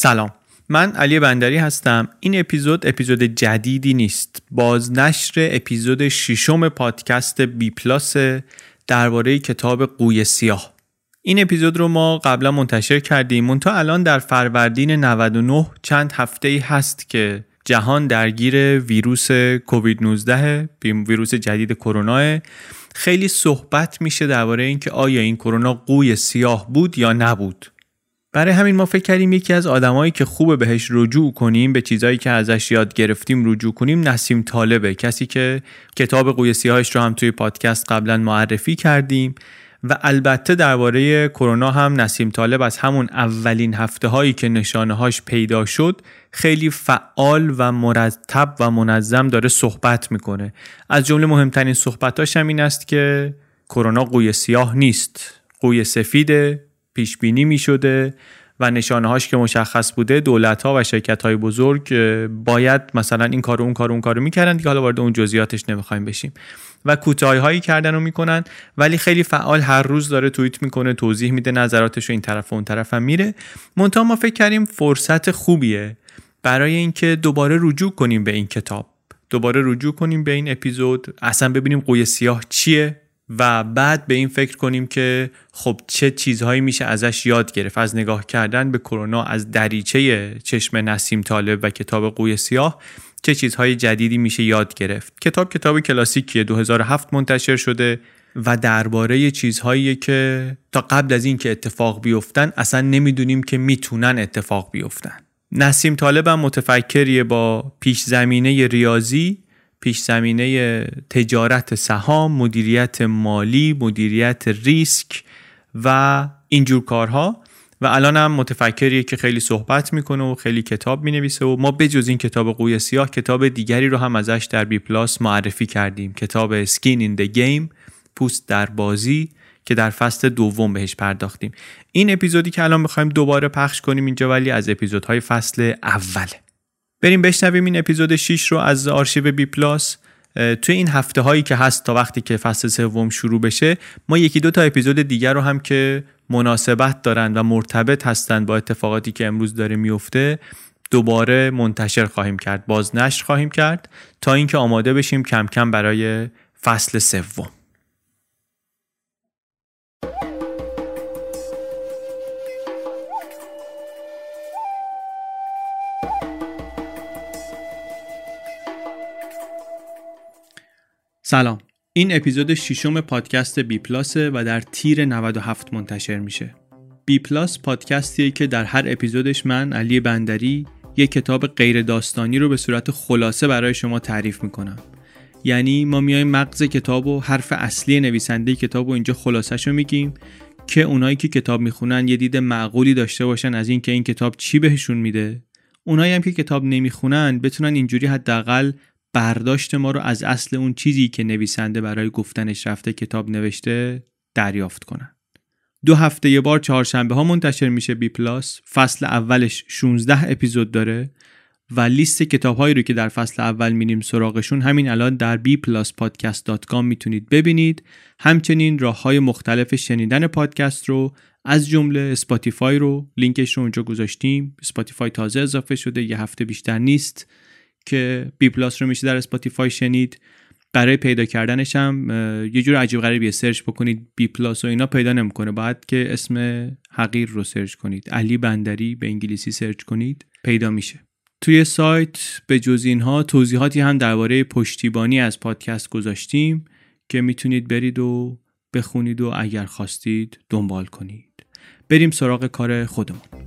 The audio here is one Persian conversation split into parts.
سلام. من علی بندری هستم. این اپیزود اپیزود جدیدی نیست. بازنشر اپیزود ششم پادکست بی پلاس درباره کتاب قوی سیاه. این اپیزود رو ما قبلا منتشر کردیم. منتها الان در فروردین 99 چند هفته ای هست که جهان درگیر ویروس کووید 19 ویروس جدید کرونا. خیلی صحبت میشه درباره اینکه آیا این کرونا قوی سیاه بود یا نبود. برای همین ما فکر کردیم یکی از آدمایی که خوبه بهش رجوع کنیم به چیزایی که ازش یاد گرفتیم رجوع کنیم نسیم طالبه. کسی که کتاب قوی سیاهش رو هم توی پادکست قبلا معرفی کردیم و البته درباره کرونا هم نسیم طالب از همون اولین هفته هایی که نشانه هاش پیدا شد خیلی فعال و مرتب و منظم داره صحبت می‌کنه. از جمله مهمترین صحبتاش هم این است که کرونا قوی سیاه نیست قوی سفیده. پیش بینی می شده و نشانه هاش که مشخص بوده دولت ها و شرکت های بزرگ باید مثلا این کارو اون کارو اون کارو می‌کردن. دیگه حالا وارد اون جزئیاتش نمی‌خوایم بشیم. و کوتاهی هایی کردن و می‌کنن ولی خیلی فعال هر روز داره توییت می‌کنه توضیح میده نظراتش این طرف و اون طرف هم میره. منتها ما فکر کردیم فرصت خوبیه برای اینکه دوباره رجوع کنیم به این کتاب. دوباره رجوع کنیم به این اپیزود. اصلا ببینیم قوی سیاه چیه؟ و بعد به این فکر کنیم که خب چه چیزهایی میشه ازش یاد گرفت. از نگاه کردن به کرونا از دریچه چشم نسیم طالب و کتاب قوی سیاه چه چیزهای جدیدی میشه یاد گرفت. کتاب کتاب کلاسیکیه 2007 منتشر شده و درباره چیزهایی که تا قبل از این که اتفاق بیفتن اصلا نمی‌دونیم که می‌تونن اتفاق بیفتن. نسیم طالب هم متفکریه با پیش زمینه ریاضی. پیش زمینه تجارت سهام مدیریت مالی مدیریت ریسک و اینجور کارها. و الان هم متفکریه که خیلی صحبت می‌کنه و خیلی کتاب می‌نویسه و ما بجز این کتاب قوی سیاه کتاب دیگری رو هم ازش در بی پلاس معرفی کردیم. کتاب Skin in the Game پوست در بازی که در فصل دوم بهش پرداختیم. این اپیزودی که الان می‌خوایم دوباره پخش کنیم اینجا ولی از اپیزودهای فصل اوله بریم بشنویم این اپیزود 6 رو از آرشیو بی پلاس. توی این هفته هایی که هست تا وقتی که فصل سوم شروع بشه ما یکی دو تا اپیزود دیگر رو هم که مناسبت دارن و مرتبط هستند با اتفاقاتی که امروز داره میفته دوباره منتشر خواهیم کرد بازنشر خواهیم کرد تا اینکه آماده بشیم کم کم برای فصل سوم. سلام. این اپیزود ششم پادکست بی پلاسه و در تیر 97 منتشر میشه. بی پلاس پادکستیه که در هر اپیزودش من علی بندری یک کتاب غیر داستانی رو به صورت خلاصه برای شما تعریف می‌کنم. یعنی ما میایم مغز کتاب و حرف اصلی نویسنده کتاب و اینجا خلاصش رو میگیم که اونایی که کتاب می‌خونن یه دید معقولی داشته باشن از اینکه این کتاب چی بهشون میده. اونایی هم که کتاب نمی‌خونن بتونن اینجوری حداقل برداشت ما رو از اصل اون چیزی که نویسنده برای گفتنش رفته کتاب نوشته دریافت کنن. دو هفته یه بار چهارشنبه ها منتشر میشه بی پلاس فصل اولش 16 اپیزود داره و لیست کتاب هایی رو که در فصل اول میریم سراغشون همین الان در bpluspodcast.com می‌تونید ببینید. همچنین راه های مختلف شنیدن پادکست رو از جمله اسپاتیفای رو لینکش رو اونجا گذاشتیم. اسپاتیفای تازه اضافه شده یه هفته بیشتر نیست. که بی پلاس رو میشه در اسپاتیفای شنید. برای پیدا کردنش هم یه جور عجیب غریبیه search بکنید بی پلاس و اینا پیدا نمی‌کنه. باید که اسم حقیر رو search کنید. علی بندری به انگلیسی search کنید. پیدا میشه. توی سایت به جز اینها توضیحاتی هم درباره پشتیبانی از پادکست گذاشتیم که می‌تونید برید و بخونید و اگر خواستید دنبال کنید. بریم سراغ کار خودمون.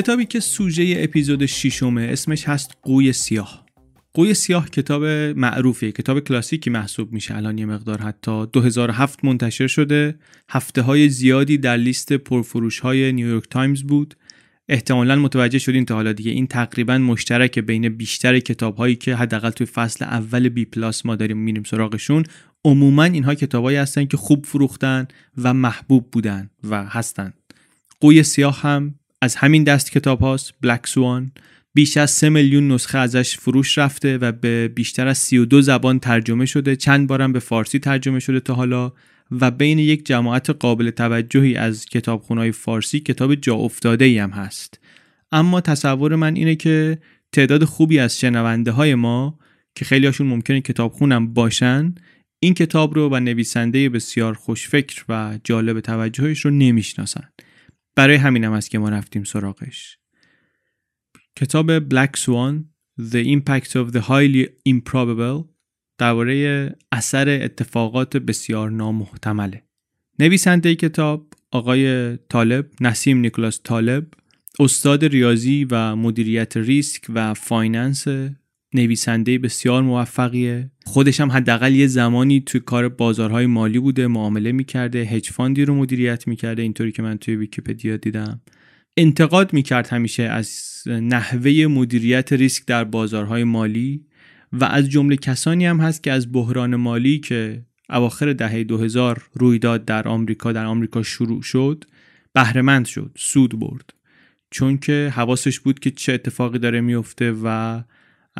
کتابی که سوژه اپیزود ششمه اسمش هست قوی سیاه. قوی سیاه کتاب معروفیه کتاب کلاسیکی محسوب میشه. الان یه مقدار حتی 2007 منتشر شده. هفته های زیادی در لیست پرفروش های نیویورک تایمز بود. احتمالا متوجه شدین تا حالا دیگه این تقریبا مشترک بین بیشتر کتاب هایی که حداقل توی فصل اول بی پلاس ما داریم میریم سراغشون. عموما اینها کتابایی هستن که خوب فروختن و محبوب بودن و هستن. قوی سیاه هم از همین دست کتاب هاست بلک سوان بیش از 3 میلیون نسخه ازش فروش رفته و به بیشتر از 32 زبان ترجمه شده. چند بارم به فارسی ترجمه شده تا حالا و بین یک جماعت قابل توجهی از کتابخونهای فارسی کتاب جا افتاده ای هم هست. اما تصور من اینه که تعداد خوبی از شنونده های ما که خیلی هاشون ممکنه کتابخونم باشن این کتاب رو و نویسنده بسیار خوشفکر و جالب توجهش رو نمی‌شناسن. برای همینم است که ما رفتیم سراغش. کتاب Black Swan The Impact of the Highly Improbable درباره اثر اتفاقات بسیار نامحتمله. نویسنده کتاب آقای طالب نسیم نیکلاس طالب استاد ریاضی و مدیریت ریسک و finance نویسنده بسیار موفقیه. خودش هم حداقل یه زمانی توی کار بازارهای مالی بوده معامله می‌کرده hedge fund ی رو مدیریت می‌کرده اینطوری که من توی ویکیپدیا دیدم. انتقاد می‌کرد همیشه از نحوه مدیریت ریسک در بازارهای مالی و از جمله کسانی هم هست که از بحران مالی که اواخر دهه 2000 روی داد در آمریکا در آمریکا شروع شد بهرهمند شد سود برد. چون که حواسش بود که چه اتفاقی داره میفته و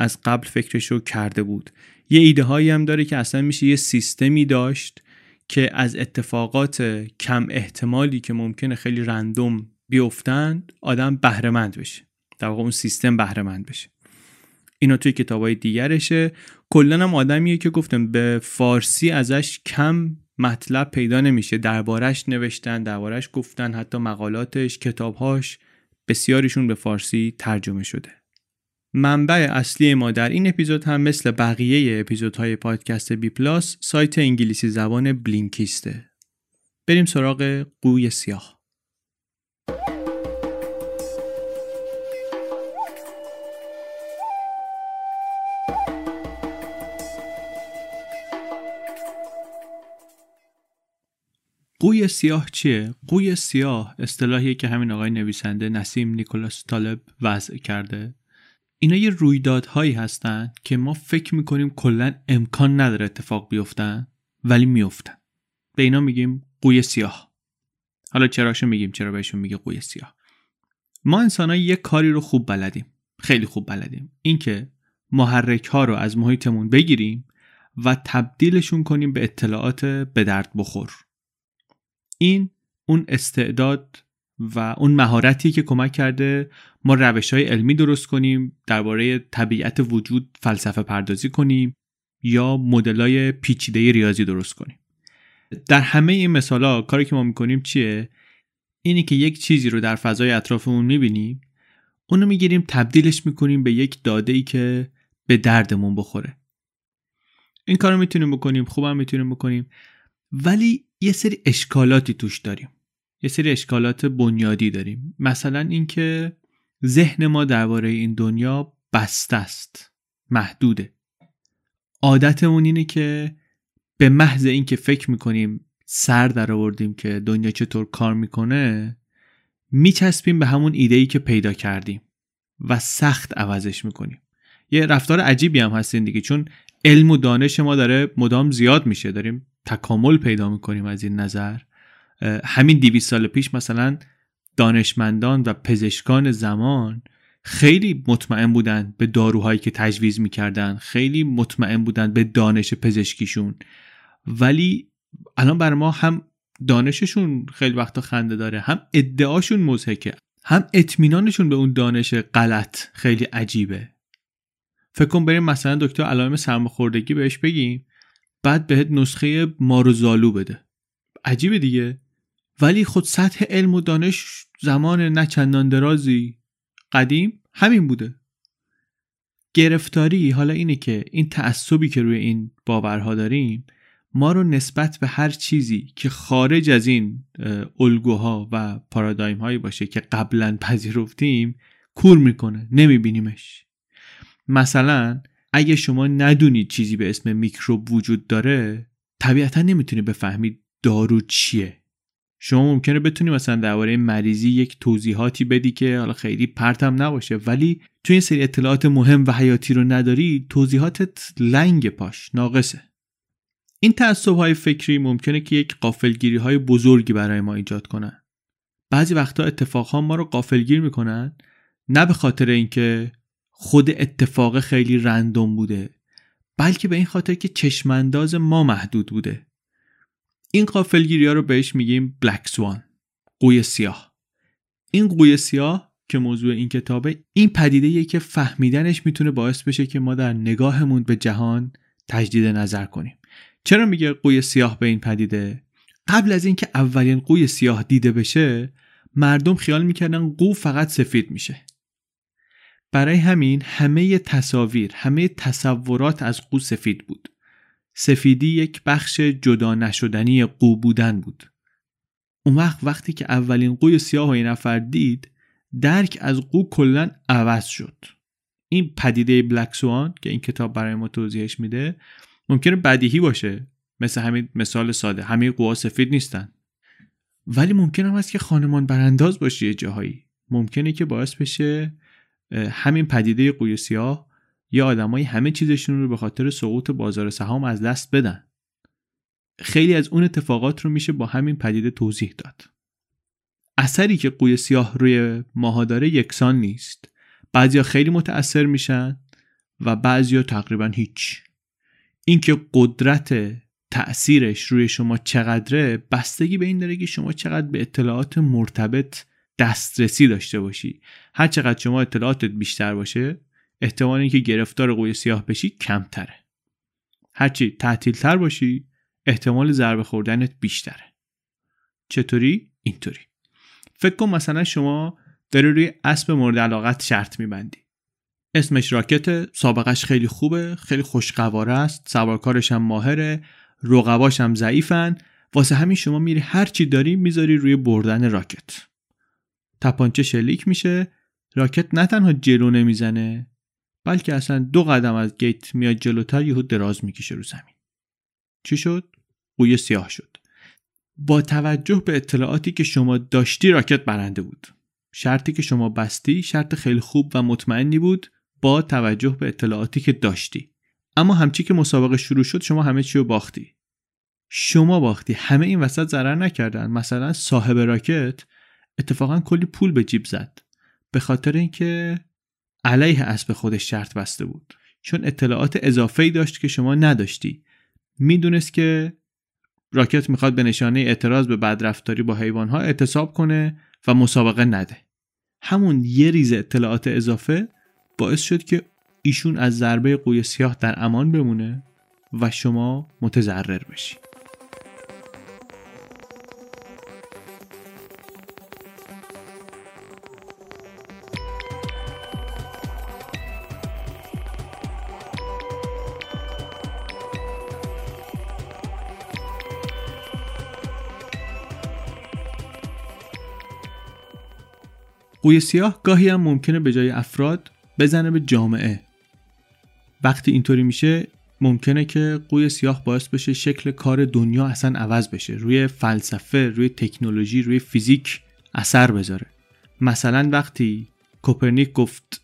از قبل فکرشو کرده بود. یه ایده هایی هم داره که اصلا میشه یه سیستمی داشت که از اتفاقات کم احتمالی که ممکنه خیلی رندوم بیفتند آدم بهرهمند بشه. در واقع اون سیستم بهرهمند بشه. اینا توی کتابای دیگرشه. کلا هم آدمیه که گفتم به فارسی ازش کم مطلب پیدا نمیشه. دربارش نوشتن دربارش گفتن حتی مقالاتش کتابهاش بسیاریشون به فارسی ترجمه شده. منبع اصلی ما در این اپیزود هم مثل بقیه اپیزودهای پادکست بی پلاس سایت انگلیسی زبان بلینکیسته. بریم سراغ قوی سیاه. قوی سیاه چیه؟ قوی سیاه اصطلاحی که همین آقای نویسنده نسیم نیکولاس طالب وضع کرده. اینا یه رویدادهایی هستن که ما فکر می‌کنیم کلا امکان نداره اتفاق بیفتن ولی میفتن به اینا میگیم قوی سیاه. حالا چراشو میگیم چرا بهشون میگه قوی سیاه؟ ما انسان یه کاری رو خوب بلدیم خیلی خوب بلدیم. اینکه محرک ها رو از محیطمون بگیریم و تبدیلشون کنیم به اطلاعات به درد بخور. این اون استعداد و اون مهارتی که کمک کرده ما روش های علمی درست کنیم درباره طبیعت وجود فلسفه پردازی کنیم یا مدلای پیچیده ریاضی درست کنیم. در همه این مثالا کاری که ما می‌کنیم چیه؟ اینی که یک چیزی رو در فضای اطرافمون می‌بینیم اونو می‌گیریم تبدیلش می‌کنیم به یک داده ای که به دردمون بخوره. این کارو می‌تونیم بکنیم خوبم می‌تونیم بکنیم ولی یه سری اشکالاتی توش داریم. یه سری اشکالات بنیادی داریم. مثلا اینکه ذهن ما درباره این دنیا بسته است محدوده. عادتمون اینه که به محض اینکه فکر می‌کنیم سر در آوردیم که دنیا چطور کار می‌کنه میچسبیم به همون ایده ای که پیدا کردیم و سخت عوضش می‌کنیم. یه رفتار عجیبی هم هستین دیگه چون علم و دانش ما داره مدام زیاد میشه. داریم تکامل پیدا می‌کنیم از این نظر. همین دیویس سال پیش مثلا دانشمندان و پزشکان زمان خیلی مطمئن بودن به داروهایی که تجویز می‌کردن خیلی مطمئن بودن به دانش پزشکیشون. ولی الان بر ما هم دانششون خیلی وقتا خنده داره هم ادعاشون مزهکه هم اطمینانشون به اون دانش غلط خیلی عجیبه. فکر کن بریم مثلا دکتر علائم سرماخوردگی بهش بگیم بعد بهت نسخه ماروزالو بده. عجیبه دیگه. ولی خود سطح علم و دانش زمان نه چندان درازی قدیم همین بوده. گرفتاری حالا اینه که این تعصبی که روی این باورها داریم ما رو نسبت به هر چیزی که خارج از این الگوها و پارادایم هایی باشه که قبلا پذیرفتیم کور می‌کنه نمیبینیمش. مثلا اگه شما ندونید چیزی به اسم میکروب وجود داره طبیعتا نمی‌تونی بفهمید دارو چیه. شما ممکنه بتونی مثلا درباره مریضی یک توضیحاتی بدی که حالا خیلی پرتم نباشه ولی تو این سری اطلاعات مهم و حیاتی رو نداری توضیحاتت لنگ پاش ناقصه. این تعصب های فکری ممکنه که یک قافلگیری های بزرگی برای ما ایجاد کنن. بعضی وقتا اتفاق ها ما رو قافلگیر می‌کنن نه به خاطر اینکه خود اتفاق خیلی رندوم بوده بلکه به این خاطر که چشمانداز ما محدود بوده. این قافلگیری ها رو بهش میگیم بلک سوان قوی سیاه. این قوی سیاه که موضوع این کتابه این پدیده که فهمیدنش می‌تونه باعث بشه که ما در نگاهمون به جهان تجدید نظر کنیم. چرا میگه قوی سیاه به این پدیده؟ قبل از اینکه اولین قوی سیاه دیده بشه مردم خیال می‌کردن قو فقط سفید میشه. برای همین همه تصاویر همه تصورات از قو سفید بود. سفیدی یک بخش جدا نشدنی قو بودن بود. اون وقت وقتی که اولین قوی سیاه و نفر دید درک از قو کلا عوض شد. این پدیده بلک سوان که این کتاب برای ما توضیحش میده ممکنه بدیهی باشه. مثل همین مثال ساده. همه قوها سفید نیستن. ولی ممکن هم هست که خانمان برانداز باشه یه جاهایی. ممکنه که باعث بشه همین پدیده قوی سیاه یا آدمایی همه چیزشون رو به خاطر سقوط بازار سهام از دست بدن. خیلی از اون اتفاقات رو میشه با همین پدیده توضیح داد. اثری که قوی سیاه روی ماها داره یکسان نیست. بعضیا خیلی متأثر میشن و بعضیا تقریبا هیچ. اینکه قدرت تأثیرش روی شما چقدره بستگی به این داره که شما چقدر به اطلاعات مرتبط دسترسی داشته باشی. هر چقدر شما اطلاعاتت بیشتر باشه احتمال اینکه گرفتار قوی سیاه بشی کمتره. هرچی تعطیل تر باشی احتمال ضربه خوردنت بیشتره. چطوری؟ اینطوری. فکر کن مثلا شما داری روی اسب مورد علاقت شرط میبندی. اسمش راکت سابقش خیلی خوبه خیلی خوشقواره است سوارکارش هم ماهره رقباش هم ضعیفن. واسه همین شما میری هر چی داری می‌ذاری روی بردن راکت. تپانچه شلیک میشه راکت نه تنها جلو نمی‌زنه بلکه اصلا دو قدم از گیت میاد جلوتر یهو دراز می‌کشه رو زمین. چی شد؟ قوی سیاه شد. با توجه به اطلاعاتی که شما داشتی راکت برنده بود. شرطی که شما بستی شرط خیلی خوب و مطمئنی بود با توجه به اطلاعاتی که داشتی. اما همچی که مسابقه شروع شد شما همه چی رو باختی. شما باختی. همه این وسط ضرر نکردن. مثلا صاحب راکت اتفاقا کلی پول به جیب زد. به خاطر اینکه علیه اسب خودش شرط بسته بود. چون اطلاعات اضافه داشت که شما نداشتی. می‌دونست که راکت می‌خواد به نشانه اعتراض به بدرفتاری با حیوانها اعتصاب کنه و مسابقه نده. همون یه ریز اطلاعات اضافه باعث شد که ایشون از ضربه قوی سیاه در امان بمونه و شما متضرر بشید قوی سیاه گاهی هم ممکنه به جای افراد بزنه به جامعه. وقتی اینطوری میشه ممکنه که قوی سیاه باعث بشه شکل کار دنیا اصلا عوض بشه. روی فلسفه روی تکنولوژی روی فیزیک اثر بذاره. مثلا وقتی کوپرنیک گفت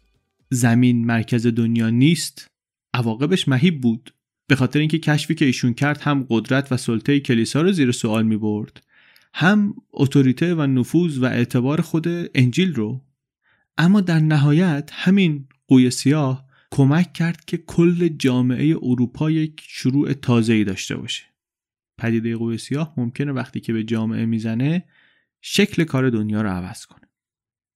زمین مرکز دنیا نیست عواقبش مهیب بود. به خاطر اینکه کشفی که ایشون کرد هم قدرت و سلطه کلیسا رو زیر سوال می برد هم اتوریته و نفوذ و اعتبار خود انجیل رو اما در نهایت همین قوی سیاه کمک کرد که کل جامعه اروپا یک شروع تازه‌ای داشته باشه. پدیده قوی سیاه ممکنه وقتی که به جامعه می‌زنه شکل کار دنیا رو عوض کنه.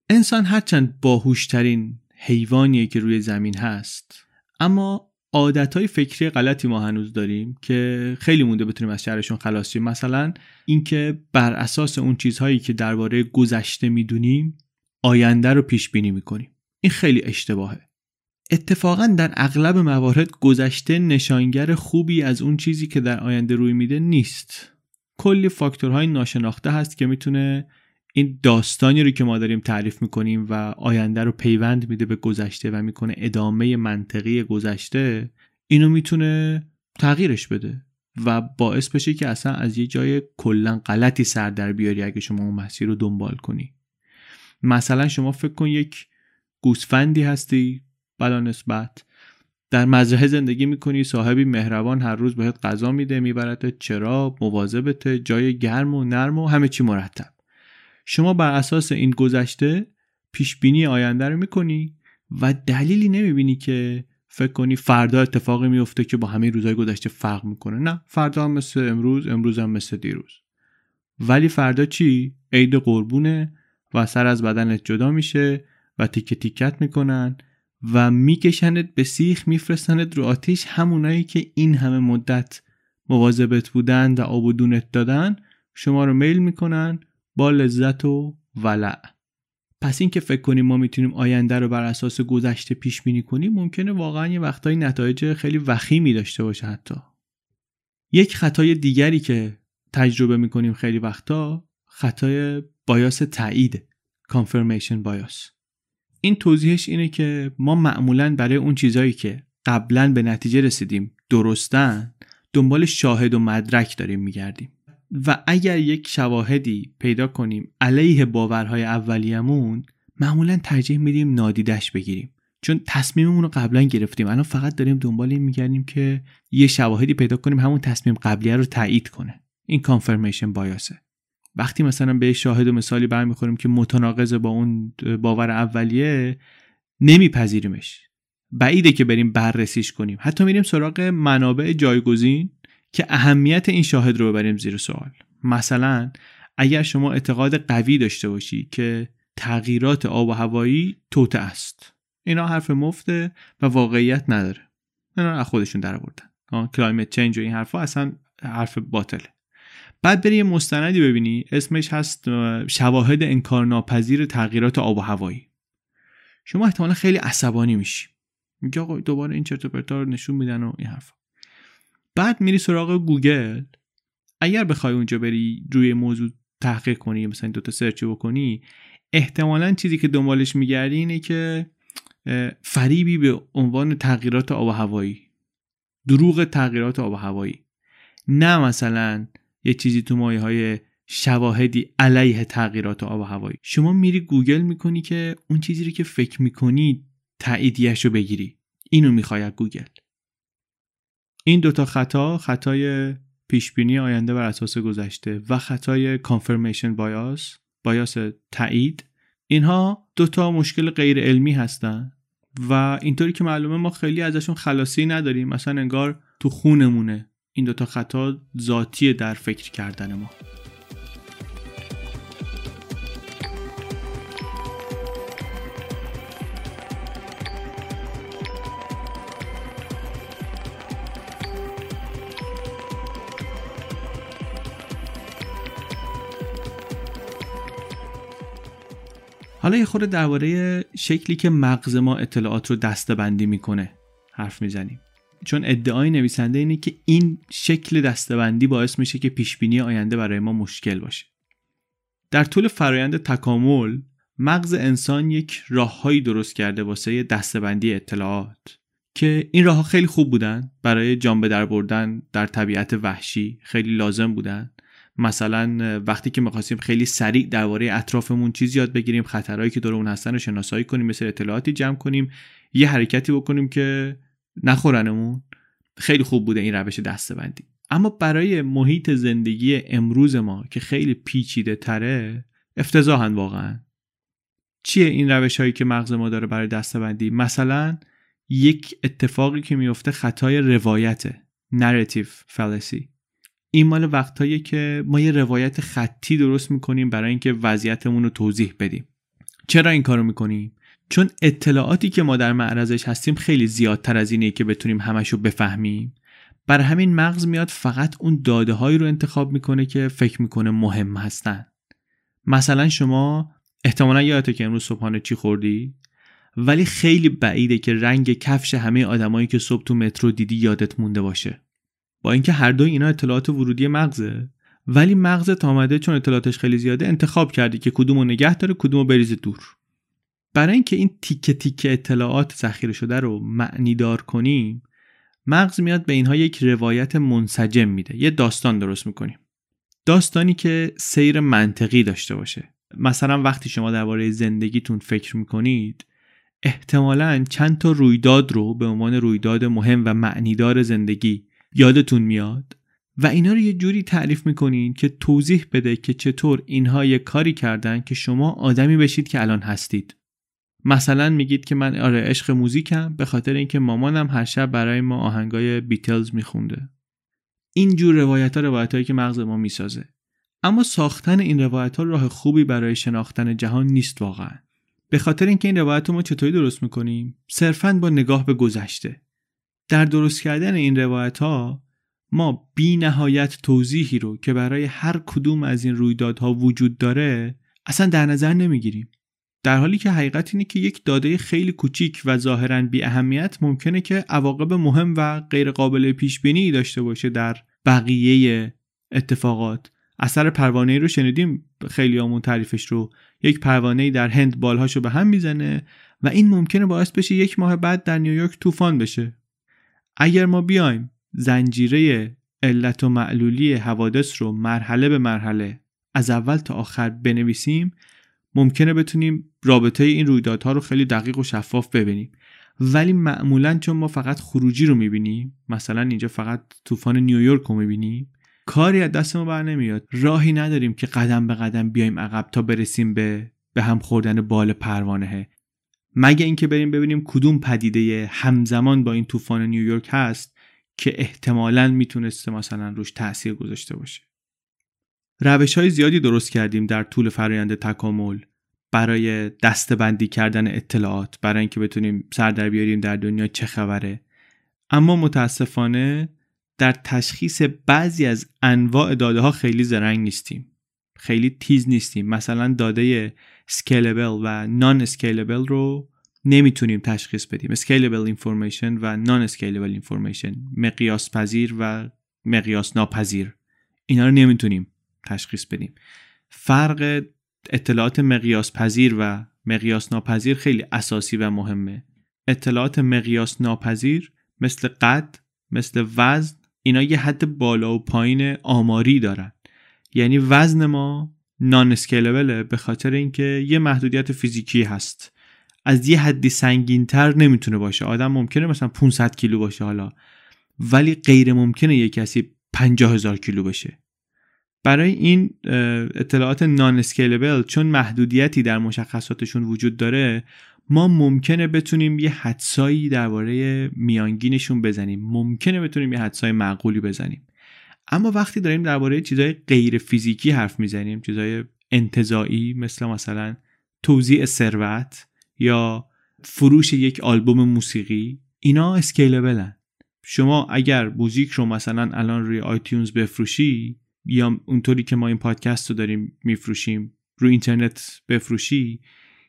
انسان هرچند باهوشترین حیوانیه که روی زمین هست اما های فکری غلطی ما هنوز داریم که خیلی مونده بتونیم از شرشون خلاص شیم. مثلا اینکه بر اساس اون چیزهایی که درباره گذشته می‌دونیم آینده رو پیش بینی می‌کنیم. این خیلی اشتباهه. اتفاقا در اغلب موارد گذشته نشانگر خوبی از اون چیزی که در آینده روی میده نیست. کلی فاکتورهای ناشناخته هست که می‌تونه این داستانی رو که ما داریم تعریف می‌کنیم و آینده رو پیوند میده به گذشته و می‌کنه ادامه منطقی گذشته اینو می‌تونه تغییرش بده و باعث بشه که اصلا از یه جای کلا غلطی سر در بیاری اگه شما اون مسیر رو دنبال کنی. مثلا شما فکر کن یک گوسفندی هستی بلا نسبت در مزرعه زندگی می‌کنی صاحبی مهربان هر روز بهت غذا میده می‌برد چرا مواظبت جای گرم و نرم و همه چی مرتب. شما بر اساس این گذشته پیش بینی آینده رو می‌کنی و دلیلی نمی‌بینی که فکر کنی فردا اتفاقی میفته که با همه روزهای گذشته فرق می‌کنه. نه فردا هم مثل امروز امروز هم مثل دیروز. ولی فردا چی؟ عید قربونه و سر از بدنت جدا میشه و تیکه تیکت می‌کنن و میکشنت به سیخ میفرستنت رو آتیش همونایی که این همه مدت مواظبت بودن و آب و دونت دادن. شما رو میل می‌کنن با لذت و ولع. پس اینکه فکر کنیم ما می‌تونیم آینده رو بر اساس گذشته پیش بینی کنیم ممکنه واقعا یه وقتایی نتایج خیلی وخیمی داشته باشه حتی. یک خطای دیگری که تجربه می‌کنیم خیلی وقتا خطای بایاس تایید confirmation بایاس این توضیحش اینه که ما معمولا برای اون چیزهایی که قبلا به نتیجه رسیدیم درستن دنبال شاهد و مدرک داریم میگردیم. و اگر یک شواهدی پیدا کنیم علیه باورهای اولیمون معمولا ترجیح میدیم نادیدش بگیریم. چون تصمیممون رو قبلا گرفتیم. الان فقط داریم دنبال این میگردیم که یه شواهدی پیدا کنیم همون تصمیم قبلیه رو تایید کنه. این کانفرمیشن بایاسه وقتی مثلا به شاهد و مثالی برمیخوریم که متناقض با اون باور اولیه نمیپذیریمش. بعیده که بریم بررسیش کنیم. حتی میریم سراغ منابع جایگزین. که اهمیت این شاهد رو ببریم زیر سوال. مثلا اگر شما اعتقاد قوی داشته باشی که تغییرات آب و هوایی توته است. اینا حرف مفته و واقعیت نداره. اینا از خودشون در آوردن. کلایمت چنج و این حرفا اصلا حرف باطله. بعد بری یه مستندی ببینی اسمش هست شواهد انکارناپذیر تغییرات آب و هوایی. شما احتمالا خیلی عصبانی میشی. میگه آقا دوباره این چرت و پرتا رو نشون میدن و این حرفا. بعد میری سراغ گوگل. اگر بخوای اونجا بری روی موضوع تحقیق کنی مثلا دوتا search بکنی احتمالا چیزی که دنبالش میگردی اینه که فریبی به عنوان تغییرات آب و هوایی. دروغ تغییرات آب و هوایی. نه مثلا یه چیزی تو مایه های شواهدی علیه تغییرات آب و هوایی. شما میری گوگل می‌کنی که اون چیزی رو که فکر می‌کنی تاییدیش رو بگیری. اینو می‌خوای گوگل. این دوتا خطا خطای پیشبینی آینده بر اساس گذشته و خطای کانفرمیشن بایاس بایاس تایید. اینها دوتا مشکل غیر علمی هستن و اینطوری که معلومه ما خیلی ازشون خلاصی نداریم. مثلا انگار تو خونمونه این دوتا خطا ذاتی در فکر کردن ما. حالا یه خورده درباره شکلی که مغز ما اطلاعات رو دستبندی می‌کنه حرف می‌زنیم. چون ادعای نویسنده اینه که این شکل دستبندی باعث میشه که پیشبینی آینده برای ما مشکل باشه. در طول فرایند تکامل مغز انسان یک راههایی درست کرده واسه دستبندی اطلاعات که این راه خیلی خوب بودن برای جان به در بردن در طبیعت وحشی خیلی لازم بودن. مثلا وقتی که می‌خواستیم خیلی سریع درباره اطرافمون چیزی یاد بگیریم خطرهایی که دور اون هستن رو شناسایی کنیم مثل اطلاعاتی جمع کنیم یه حرکتی بکنیم که نخورنمون. خیلی خوب بوده این روش دستبندی. اما برای محیط زندگی امروز ما که خیلی پیچیده تره افتضاحن واقعا. چیه این روش هایی که مغز ما داره برای دستبندی؟ مثلا یک اتفاقی که میفته خطای روایت نراتیو فلسی این مال وقتایی که ما یه روایت خطی درست می‌کنیم برای اینکه وضعیتمون رو توضیح بدیم. چرا این کارو می‌کنیم؟ چون اطلاعاتی که ما در معرضش هستیم خیلی زیادتر از اینه که بتونیم همشو بفهمیم. بر همین مغز میاد فقط اون داده هایی رو انتخاب می‌کنه که فکر می‌کنه مهم هستن. مثلا شما احتمالا یادته که امروز صبحانه چی خوردی؟ ولی خیلی بعیده که رنگ کفش همه آدمایی که صبح تو مترو دیدی یادت مونده باشه. با اینکه هر دو اینا اطلاعات ورودی مغزه. ولی مغزت آمده چون اطلاعاتش خیلی زیاده انتخاب کردی که کدومو نگه داره کدومو بریزه دور. برای اینکه این تیکه تیکه اطلاعات ذخیره شده رو معنی دار کنیم مغز میاد به اینها یک روایت منسجم میده. یه داستان درست می‌کنیم. داستانی که سیر منطقی داشته باشه. مثلا وقتی شما درباره زندگیتون فکر می‌کنید احتمالا چند تا رویداد رو به عنوان رویداد مهم و معنیدار زندگی یادتون میاد؟ و اینا رو یه جوری تعریف می‌کنین که توضیح بده که چطور اینها یه کاری کردن که شما آدمی بشید که الان هستید. مثلا میگید که من آره عشق موزیکم به خاطر اینکه مامانم هر شب برای ما آهنگای بیتلز میخونده. این جور روایت ها روایت هایی که مغز ما می‌سازه. اما ساختن این روایت ها راه خوبی برای شناختن جهان نیست واقعا. به خاطر اینکه این روایت ما چطوری درست می‌کنیم؟ صرفا با نگاه به گذشته. در درست کردن این روایت ها ما بی نهایت توضیحی رو که برای هر کدوم از این رویدادها وجود داره اصلا در نظر نمی‌گیریم. در حالی که حقیقت اینه که یک داده خیلی کوچیک و ظاهرا بی اهمیت ممکنه که عواقب مهم و غیر قابل پیش بینی داشته باشه در بقیه اتفاقات. اثر پروانه رو شنیدیم خیلی آمون تعریفش رو. یک پروانه در هند بالهاشو به هم می‌زنه و این ممکنه باعث بشه یک ماه بعد در نیویورک طوفان بشه. اگر ما بیایم زنجیره علت و معلولی حوادث رو مرحله به مرحله از اول تا آخر بنویسیم ممکنه بتونیم رابطه این رویدادها رو خیلی دقیق و شفاف ببینیم. ولی معمولا چون ما فقط خروجی رو می‌بینیم مثلا اینجا فقط طوفان نیویورک رو می‌بینیم کاری از دست ما بر نمیاد. راهی نداریم که قدم به قدم بیایم عقب تا برسیم به به هم خوردن بال پروانه. مگه اینکه بریم ببینیم کدوم پدیده همزمان با این طوفان نیویورک هست که احتمالا می‌تونسته مثلا روش تاثیر گذاشته باشه. روش های زیادی درست کردیم در طول فرایند تکامل. برای دستبندی کردن اطلاعات برای اینکه بتونیم سر در بیاریم در دنیا چه خبره. اما متاسفانه در تشخیص بعضی از انواع داده ها خیلی زرنگ نیستیم. خیلی تیز نیستیم. مثلا داده scalable و non-scalable رو نمی‌تونیم تشخیص بدیم. scalable information و non-scalable information مقیاس پذیر و مقیاس ناپذیر. اینا رو نمی‌تونیم تشخیص بدیم. فرق اطلاعات مقیاس پذیر و مقیاس ناپذیر خیلی اساسی و مهمه. اطلاعات مقیاس ناپذیر مثل قد مثل وزن اینا یه حد بالا و پایین آماری دارن. یعنی وزن ما نان اسکیلبله به خاطر اینکه یه محدودیت فیزیکی هست. از یه حدی سنگینتر نمی‌تونه باشه. آدم ممکنه مثلا 500 کیلو باشه حالا ولی غیر ممکنه یه کسی 50 هزار کیلو بشه برای این اطلاعات نان اسکیلبل چون محدودیتی در مشخصاتشون وجود داره ما ممکنه بتونیم یه حدسایی درباره میانگینشون بزنیم. ممکنه بتونیم یه حدسای معقولی بزنیم. اما وقتی داریم درباره چیزای غیر فیزیکی حرف می‌زنیم چیزای انتزاعی مثل مثلا توزیع ثروت یا فروش یک آلبوم موسیقی اینا scalable ن. شما اگر موزیک رو مثلا الان روی iTunes بفروشی یا اونطوری که ما این پادکست رو داریم میفروشیم رو اینترنت بفروشی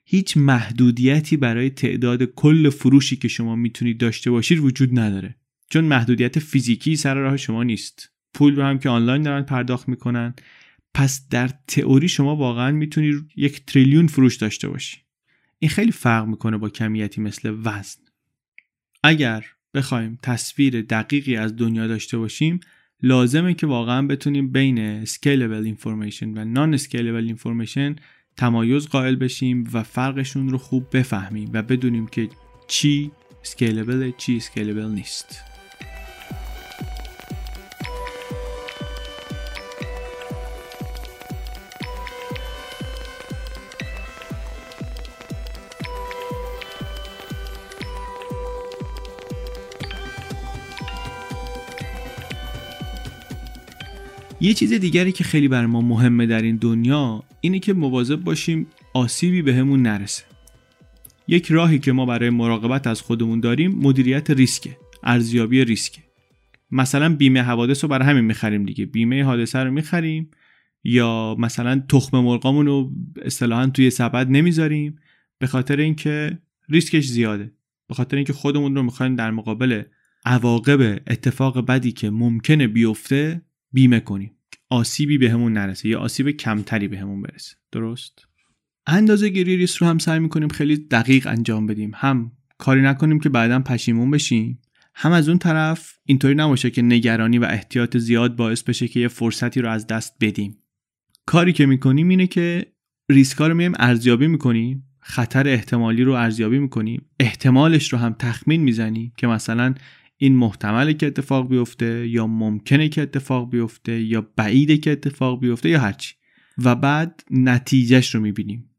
هیچ محدودیتی برای تعداد کل فروشی که شما می‌تونید داشته باشید وجود نداره. چون محدودیت فیزیکی سر راه شما نیست. پول رو هم که آنلاین دارن پرداخت می‌کنن. پس در تئوری شما واقعا می‌تونید یک تریلیون فروش داشته باشی. این خیلی فرق می‌کنه با کمیتی مثل وزن. اگر بخوایم تصویر دقیقی از دنیا داشته باشیم لازمه که واقعا بتونیم بین scalable information و non scalable information تمایز قائل بشیم و فرقشون رو خوب بفهمیم و بدونیم که چی scalable چی scalable نیست. یه چیز دیگری که خیلی بر ما مهمه در این دنیا اینه که مواظب باشیم آسیبی بهمون به نرسه. یک راهی که ما برای مراقبت از خودمون داریم مدیریت ریسکه ارزیابی ریسکه. مثلا بیمه حوادث رو برای همین می‌خریم دیگه. بیمه حادثه رو می‌خریم یا مثلا تخم مرغامون رو اصطلاحا توی سبد نمی‌ذاریم به خاطر اینکه ریسکش زیاده. به خاطر اینکه خودمون رو می‌خوایم در مقابل عواقب اتفاق بدی که ممکنه بیفته بیمه کنیم. آسیبی بهمون به نرسه. یا آسیب کمتری بهمون به برسه. درست؟ اندازه گیری ریسک رو هم سعی می‌کنیم خیلی دقیق انجام بدیم. هم کاری نکنیم که بعدا پشیمون بشیم. هم از اون طرف اینطوری نباشه که نگرانی و احتیاط زیاد باعث بشه که یه فرصتی رو از دست بدیم. کاری که می‌کنیم اینه که ریسکا رو میایم ارزیابی می‌کنیم. خطر احتمالی رو ارزیابی می‌کنیم. احتمالش رو هم تخمین می‌زنیم که مثلا این محتمله که اتفاق بیفته یا ممکنه که اتفاق بیفته یا بعیده که اتفاق بیفته یا هرچی. و بعد نتیجهش رو می‌بینیم.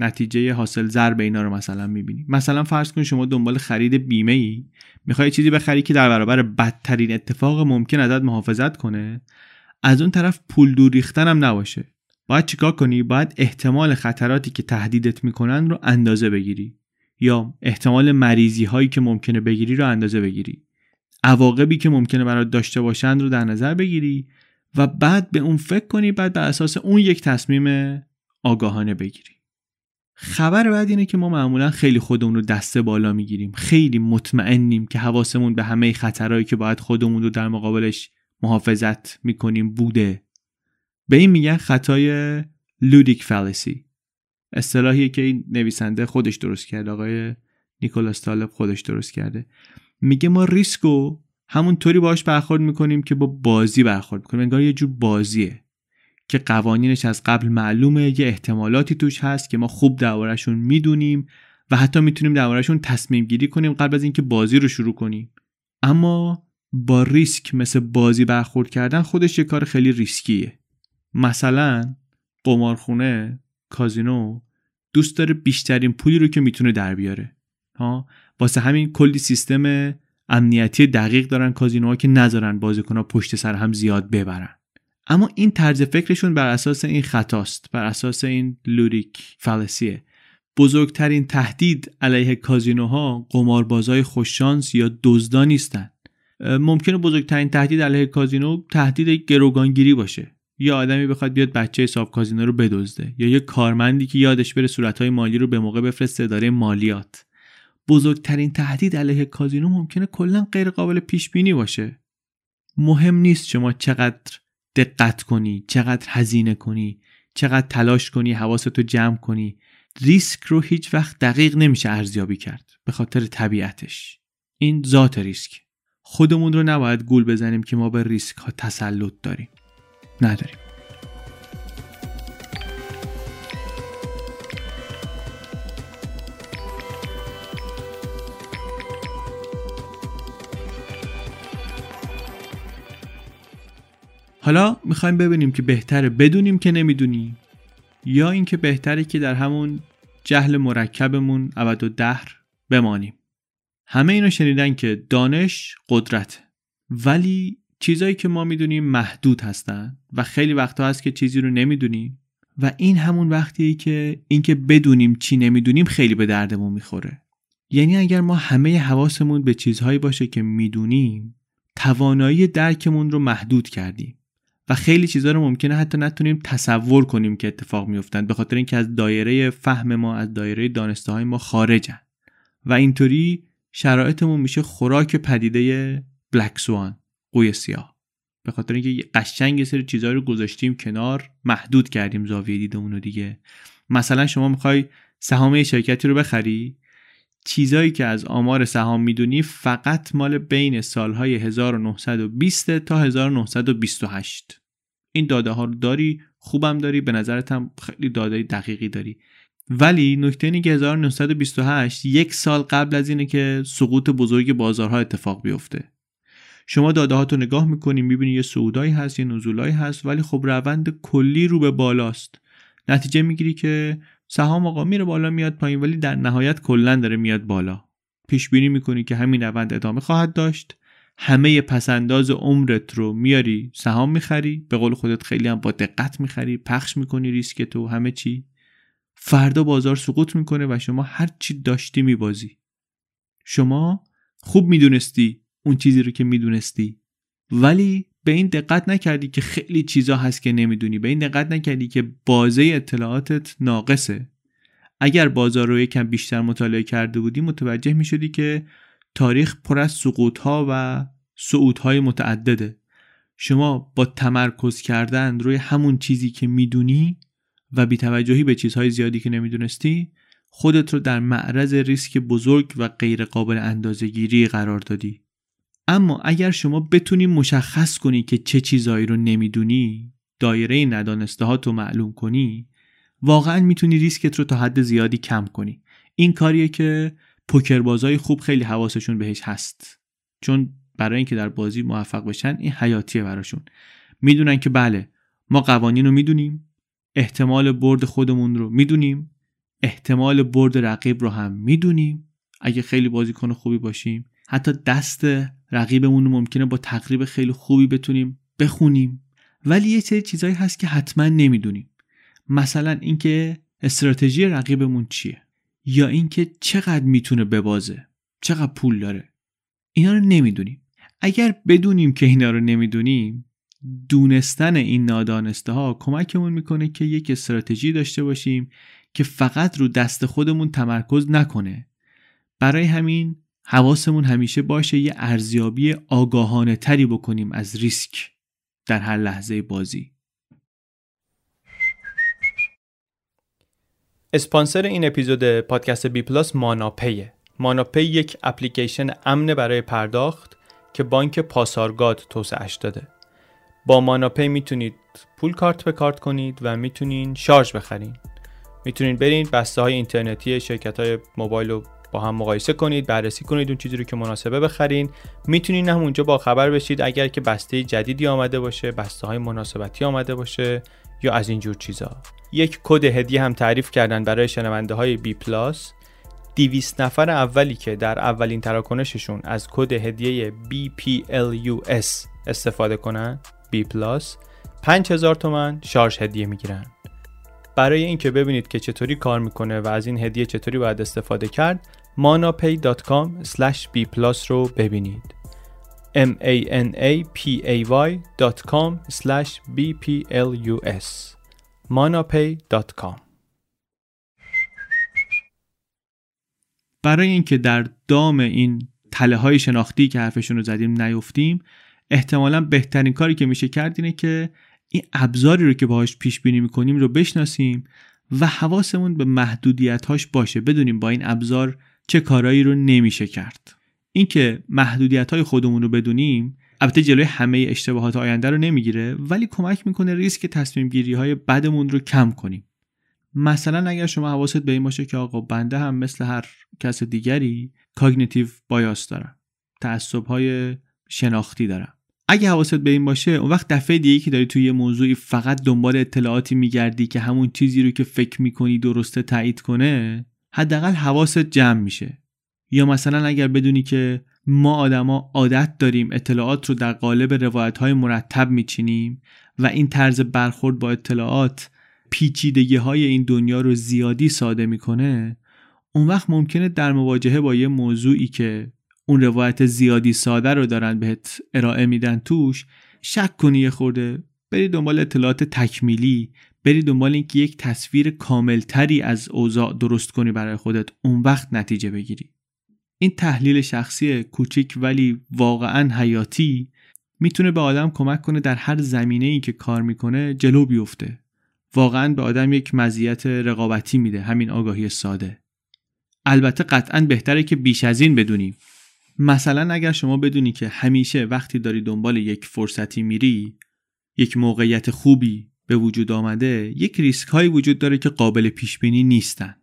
نتیجه حاصل ضرب اینا رو مثلا می‌بینیم. مثلا فرض کن شما دنبال خرید بیمه ای می‌خوای چیزی بخری که در برابر بدترین اتفاق ممکن ازت محافظت کنه. از اون طرف پول دور ریختن هم نباشه. باید چیکار کنی؟ باید احتمال خطراتی که تهدیدت می‌کنن رو اندازه بگیری. یا احتمال مریضی هایی که ممکنه بگیری رو اندازه بگیری. عواقبی که ممکنه برات داشته باشند رو در نظر بگیری و بعد به اون فکر کنی بعد بر اساس اون یک تصمیم آگاهانه بگیری. خبر بعد اینه که ما معمولا خیلی خودمون رو دسته بالا می‌گیریم. خیلی مطمئنیم که حواسمون به همه خطرهایی که باید خودمون رو در مقابلش محافظت می‌کنیم بوده. به این میگن خطای ludic fallacy اصطلاحی که این نویسنده خودش درست کرده آقای نیکولاس طالب خودش درست کرده. میگه ما ریسکو همونطوری باش برخورد می‌کنیم که با بازی برخورد می‌کنیم. انگار یه جور بازیه که قوانینش از قبل معلومه یه احتمالاتی توش هست که ما خوب دربارهشون می‌دونیم و حتی می‌تونیم دربارهشون تصمیم گیری کنیم قبل از اینکه بازی رو شروع کنیم. اما با ریسک مثل بازی برخورد کردن خودش یه کار خیلی ریسکیه. مثلا قمارخونه کازینو دوست داره بیشترین پولی رو که می‌تونه در بیاره. ها؟ واسه همین کلی سیستم امنیتی دقیق دارن کازینوها که نذارن بازیکنها پشت سر هم زیاد ببرن. اما این طرز فکرشون بر اساس این خطاست بر اساس این لوریک فلسیه بزرگترین تهدید علیه کازینوها قماربازای خوششانس یا دزدا نیستن. ممکنه بزرگترین تهدید علیه کازینو تهدید گروگانگیری باشه. یا آدمی بخواد بیاد بچه حساب کازینو رو بدزده یا یه کارمندی که یادش بره صورتهای مالی رو به موقع بفرسته اداره مالیات. بزرگترین تهدید علیه کازینو ممکنه کلا غیر قابل پیش بینی باشه. مهم نیست شما چقدر دقت کنی چقدر هزینه کنی چقدر تلاش کنی حواستو جمع کنی. ریسک رو هیچ وقت دقیق نمیشه ارزیابی کرد به خاطر طبیعتش. این ذات ریسک. خودمون رو نباید گول بزنیم که ما به ریسک ها تسلط داریم. نداریم. حالا می‌خوایم ببینیم که بهتره بدونیم که نمی‌دونیم یا اینکه بهتره که در همون جهل مرکبمون ابد و دهر بمانیم. همه اینو شنیدن که دانش قدرت ولی چیزایی که ما می‌دونیم محدود هستن و خیلی وقتا هست که چیزی رو نمی‌دونیم و این همون وقتیه که اینکه بدونیم چی نمی‌دونیم خیلی به دردمون می‌خوره. یعنی اگر ما همه حواسمون به چیزهایی باشه که می‌دونیم توانایی درکمون رو محدود کردیم. و خیلی چیزها رو ممکنه حتی نتونیم تصور کنیم که اتفاق میفتند به خاطر اینکه از دایره فهم ما از دایره دانسته های ما خارجن و اینطوری شرایطمون میشه خوراک پدیده بلک سوان قوی سیاه. به خاطر اینکه قشنگ یه سری چیزها رو گذاشتیم کنار محدود کردیم زاویه دیدمون رو دیگه. مثلا شما می‌خوای سهام شرکتی رو بخری چیزایی که از آمار سهام می‌دونی فقط مال بین سالهای 1920 تا 1928 این داده ها رو داری خوبم داری به نظرت هم خیلی داده دقیقی داری. ولی نکته اینه که 1928 یک سال قبل از اینه که سقوط بزرگ بازارها اتفاق بیفته. شما داده ها تو نگاه می‌کنی می‌بینی یه صعودایی هست یه نزولایی هست ولی خب روند کلی رو به بالاست. نتیجه می‌گیری که سهام آقا میره بالا میاد پایین ولی در نهایت کلا داره میاد بالا. پیش بینی می‌کنی که همین روند ادامه خواهد داشت. همه پسنداز عمرت رو میاری سهام می‌خری به قول خودت خیلی هم با دقت می‌خری پخش می‌کنی ریسک تو همه چی. فردا بازار سقوط می‌کنه و شما هر چی داشتی میبازی. شما خوب می‌دونستی اون چیزی رو که می‌دونستی. ولی به این دقت نکردی که خیلی چیزا هست که نمی‌دونی. به این دقت نکردی که بازه اطلاعاتت ناقصه. اگر بازار رو یکم بیشتر مطالعه کرده بودی متوجه می‌شدی که تاریخ پر از سقوط ها و صعود های متعدده. شما با تمرکز کردن روی همون چیزی که می‌دونی و بیتوجهی به چیزهای زیادی که نمی‌دونستی خودت رو در معرض ریسک بزرگ و غیر قابل اندازه گیری قرار دادی. اما اگر شما بتونی مشخص کنی که چه چیزایی رو نمی‌دونی دایره ندانسته ها تو معلوم کنی واقعا می‌تونی ریسکت رو تا حد زیادی کم کنی. این کاریه که پوکربازای خوب خیلی حواسشون بهش هست. چون برای اینکه در بازی موفق بشن این حیاتیه براشون. می‌دونن که بله ما قوانین رو می‌دونیم احتمال برد خودمون رو می‌دونیم احتمال برد رقیب رو هم می‌دونیم. اگه خیلی بازیکن خوبی باشیم حتی دست رقیبمون رو ممکنه با تقریب خیلی خوبی بتونیم بخونیم. ولی یه سری چیزایی هست که حتما نمی‌دونیم. مثلا اینکه استراتژی رقیبمون چیه؟ یا اینکه چقدر می‌تونه ببازه چقدر پول داره. اینا رو نمی‌دونیم. اگر بدونیم که اینا رو نمی‌دونیم دونستن این نادانسته ها کمکمون می‌کنه که یک استراتژی داشته باشیم که فقط رو دست خودمون تمرکز نکنه. برای همین حواسمون همیشه باشه یه ارزیابی آگاهانه تری بکنیم از ریسک در هر لحظه بازی. اسپانسر این اپیزود پادکست بی پلاس ماناپیه. ماناپی یک اپلیکیشن امن برای پرداخت که بانک پاسارگاد توسعهش داده. با ماناپی می‌تونید پول کارت به کارت کنید و می‌تونین شارژ بخرین. می‌تونید برین بسته های اینترنتی شرکت های موبایل رو با هم مقایسه کنید بررسی کنید اون چیزی رو که مناسبه بخرین. می‌تونین هم اونجا با خبر بشید اگر که بسته جدیدی آمده باشه بسته های مناسبتی آمده باشه یا از اینجور چیزا. یک کد هدیه هم تعریف کردن برای شنونده های بی پلاس 200 نفر اولی که در اولین تراکنششون از کد هدیه BPLUS استفاده کنن B+ 5000 تومن شارژ هدیه می‌گیرن. برای اینکه ببینید که چطوری کار می‌کنه و از این هدیه چطوری باید استفاده کرد manapay.com b رو ببینید. M a n a p a y.com b p l u s. manapay.com برای اینکه در دام این تله های شناختی که حرفشون رو زدیم نیفتیم احتمالا بهترین کاری که میشه کرد اینه که این ابزاری رو که باهاش پیش بینی می‌کنیم رو بشناسیم و حواسمون به محدودیت هاش باشه. بدونیم با این ابزار چه کارایی رو نمیشه کرد. اینکه محدودیت های خودمون رو بدونیم البته جلوی همه اشتباهات آینده رو نمی‌گیره ولی کمک می‌کنه ریسک تصمیم گیری های بدمون رو کم کنیم. مثلا اگر شما حواست به این باشه که آقا بنده هم مثل هر کس دیگری کاگنیتیو بایاس دارم تعصب های شناختی دارم اگه حواست به این باشه اون وقت دفعه دیگه که داری توی یه موضوعی فقط دنبال اطلاعاتی میگردی که همون چیزی رو که فکر می‌کنی درسته تایید کنه حداقل حواست جمع میشه. یا مثلا اگر بدونی که ما آدما عادت داریم اطلاعات رو در قالب روایت های مرتب میچینیم و این طرز برخورد با اطلاعات پیچیدگی های این دنیا رو زیادی ساده می‌کنه اون وقت ممکنه در مواجهه با یه موضوعی که اون روایت زیادی ساده رو دارن بهت ارائه میدن توش شک کنی یه خورده بری دنبال اطلاعات تکمیلی بری دنبال اینکه یک تصویر کاملتری از اوضاع درست کنی برای خودت اون وقت نتیجه بگیری. این تحلیل شخصی کوچیک ولی واقعا حیاتی می‌تونه به آدم کمک کنه در هر زمینه ای که کار می‌کنه جلو بیفته. واقعا به آدم یک مزیت رقابتی میده همین آگاهی ساده. البته قطعا بهتره که بیش از این بدونیم. مثلا اگر شما بدونی که همیشه وقتی داری دنبال یک فرصتی میری یک موقعیت خوبی به وجود آمده یک ریسک هایی وجود داره که قابل پیش بینی نیستن.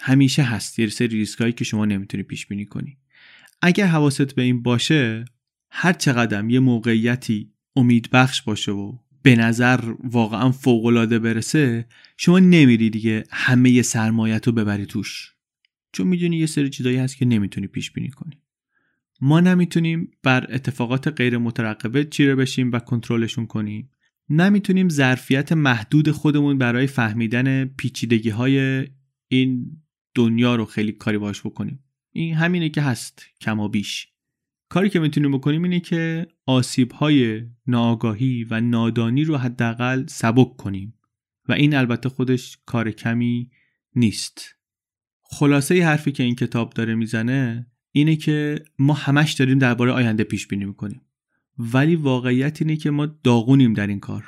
همیشه هست. یه سری ریسک هایی که شما نمی‌تونی پیش بینی کنی. اگر حواست به این باشه هر چقدر یه موقعیتی امید بخش باشه و به نظر واقعا فوق العاده برسه شما نمیری دیگه همه سرمایت رو ببری توش. چون می‌دونی یه سری چیزایی هست که نمی‌تونی پیش بینی کنی. ما نمی‌تونیم بر اتفاقات غیر مترقبه چیره بشیم و کنترلشون کنیم. نمی‌تونیم ظرفیت محدود خودمون برای فهمیدن پیچیدگی های این دنیا رو خیلی کاری باش بکنیم. این همینه که هست کما بیش. کاری که می‌تونیم بکنیم اینه که آسیب های ناآگاهی و نادانی رو حداقل سبک کنیم. و این البته خودش کار کمی نیست. خلاصه ی حرفی که این کتاب داره می‌زنه اینه که ما همش داریم درباره آینده پیش بینی می‌کنیم. ولی واقعیت اینه که ما داغونیم در این کار.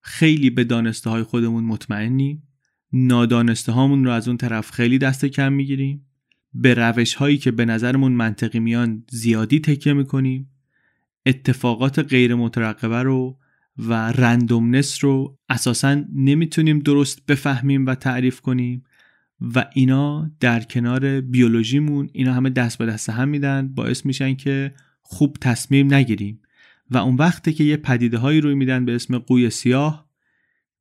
خیلی به دانسته های خودمون مطمئنیم. نادانسته هامون رو از اون طرف خیلی دست کم می‌گیریم. به روش هایی که به نظرمون منطقی میان زیادی تکیه می‌کنیم. اتفاقات غیر مترقبه رو و رندومنس رو اساسا نمی‌تونیم درست بفهمیم و تعریف کنیم و اینا در کنار بیولوژیمون اینا همه دست به دست هم میدن. باعث میشن که خوب تصمیم نگیریم. و اون وقته که یه پدیده هایی روی میدن به اسم قوی سیاه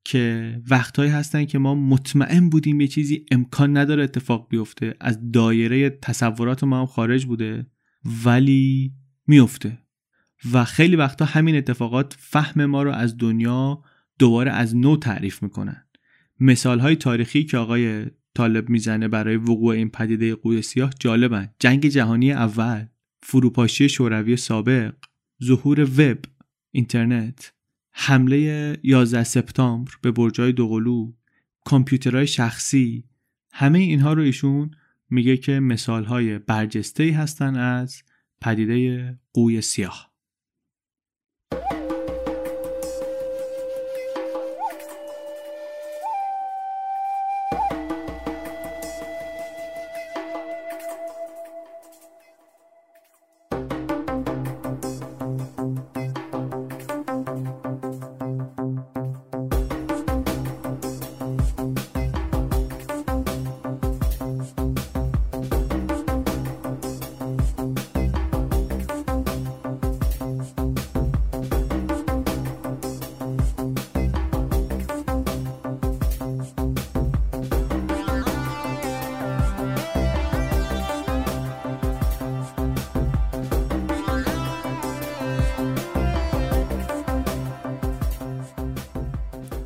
که وقتهایی هستن که ما مطمئن بودیم یه چیزی امکان نداره اتفاق بیفته. از دایره تصورات ما هم خارج بوده ولی میفته. و خیلی وقتا همین اتفاقات فهم ما رو از دنیا دوباره از نو تعریف می‌کنن. مثال های تاریخی که آقای طالب می‌زنه برای وقوع این پدیده قوی سیاه جالبن. جنگ جهانی اول فروپاشی شوروی سابق ظهور وب اینترنت. حمله 11 سپتامبر به برجای دوقلو کامپیوترهای شخصی همه اینها رو ایشون میگه که مثالهای برجسته هستن از پدیده قوی سیاه.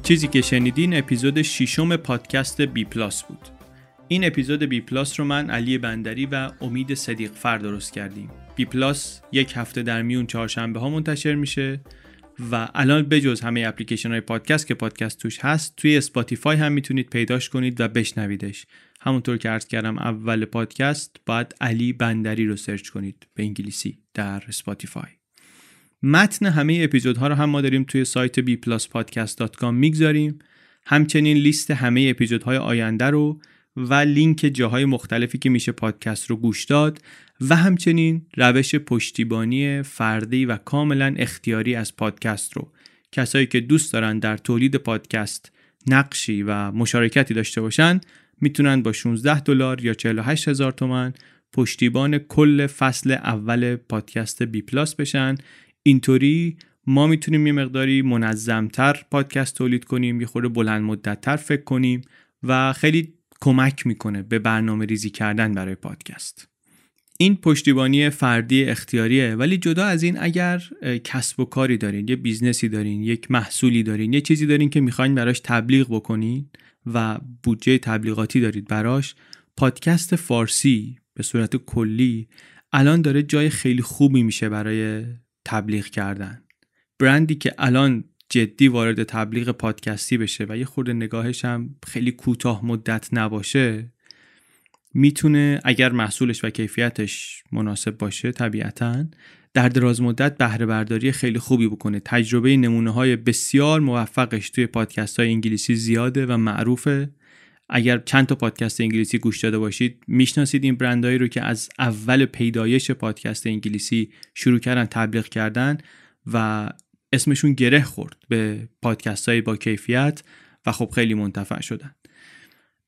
چیزی که شنیدین اپیزود ششم پادکست بی پلاس بود. این اپیزود بی پلاس رو من علی بندری و امید صدیق فر درست کردیم. بی پلاس یک هفته در میون چهارشنبه ها منتشر میشه و الان بجز همه اپلیکیشن های پادکست که پادکست توش هست توی Spotify هم می‌تونید پیداش کنید و بشنویدش. همونطور که عرض کردم اول پادکست باید علی بندری رو search کنید به انگلیسی در Spotify. متن همه اپیزودها رو هم ما داریم توی سایت bpluspodcast.com می‌گذاریم. همچنین لیست همه اپیزودهای آینده رو و لینک جاهای مختلفی که میشه پادکست رو گوش داد و همچنین روش پشتیبانی فردی و کاملا اختیاری از پادکست رو. کسایی که دوست دارن در تولید پادکست نقشی و مشارکتی داشته باشن می‌تونن با 16 دلار یا 48 هزار تومن پشتیبان کل فصل اول پادکست بی پلاس بشن. اینطوری ما می‌تونیم یه مقداری منظمتر پادکست تولید کنیم یه خورده بلند مدتتر فکر کنیم و خیلی کمک می‌کنه به برنامه ریزی کردن برای پادکست. این پشتیبانی فردی اختیاریه ولی جدا از این اگر کسب و کاری دارین یه business ی دارین یک محصولی دارین یه چیزی دارین که می‌خواین براش تبلیغ بکنین و بودجه تبلیغاتی دارید براش پادکست فارسی به صورت کلی الان داره جای خیلی خوبی میشه برای تبلیغ کردن. برندی که الان جدی وارد تبلیغ پادکستی بشه و یه خورده نگاهش هم خیلی کوتاه مدت نباشه می‌تونه اگر محصولش و کیفیتش مناسب باشه طبیعتا در دراز مدت بهره برداری خیلی خوبی بکنه. تجربه نمونه های بسیار موفقش توی پادکست های انگلیسی زیاده و معروفه. اگر چند تا پادکست انگلیسی گوش داده باشید می‌شناسید این برندهایی رو که از اول پیدایش پادکست انگلیسی شروع کردن تبلیغ کردن و اسمشون گره خورد به پادکست های با کیفیت و خب خیلی منتفع شدن.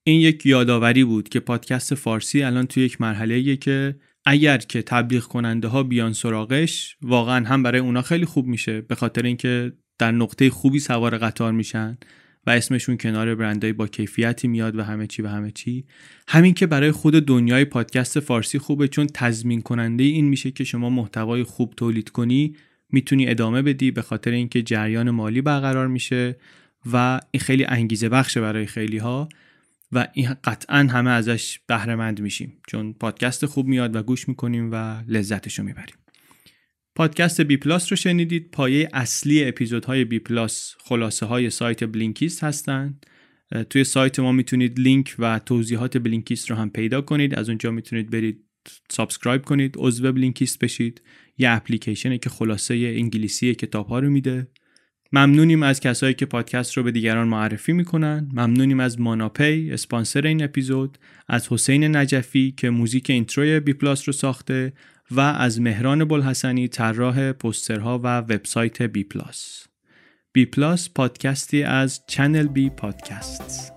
این یک یادآوری بود که پادکست فارسی الان توی یک مرحله که اگر که تبلیغ کننده ها بیان سراغش واقعا هم برای اونا خیلی خوب میشه به خاطر اینکه در نقطه خوبی سوار قطار میشن. و اسمشون کنار برندهای با کیفیتی میاد و همه چی و همه چی. همین که برای خود دنیای پادکست فارسی خوبه چون تضمین کننده این میشه که شما محتوای خوب تولید کنی می‌تونی ادامه بدی به خاطر اینکه جریان مالی برقرار میشه و این خیلی انگیزه بخشه برای خیلی ها و این قطعا همه ازش بهره مند میشیم. چون پادکست خوب میاد و گوش می‌کنیم و لذتشو می‌بریم. پادکست بی پلاس رو شنیدید. پایه اصلی اپیزودهای بی پلاس خلاصه های سایت Blinkist هستند. توی سایت ما می‌تونید لینک و توضیحات Blinkist رو هم پیدا کنید. از اونجا می‌تونید برید subscribe کنید عضو Blinkist بشید. یه اپلیکیشنه که خلاصه انگلیسی کتاب ها رو میده. ممنونیم از کسایی که پادکست رو به دیگران معرفی می‌کنن. ممنونیم از ماناپی اسپانسر این اپیزود. از حسین نجفی که موزیک intro ی بی پلاس رو ساخته. و از مهران بلحسنی طراح پوسترها و وبسایت بی پلاس. بی پلاس پادکستی از چنل بی پادکست.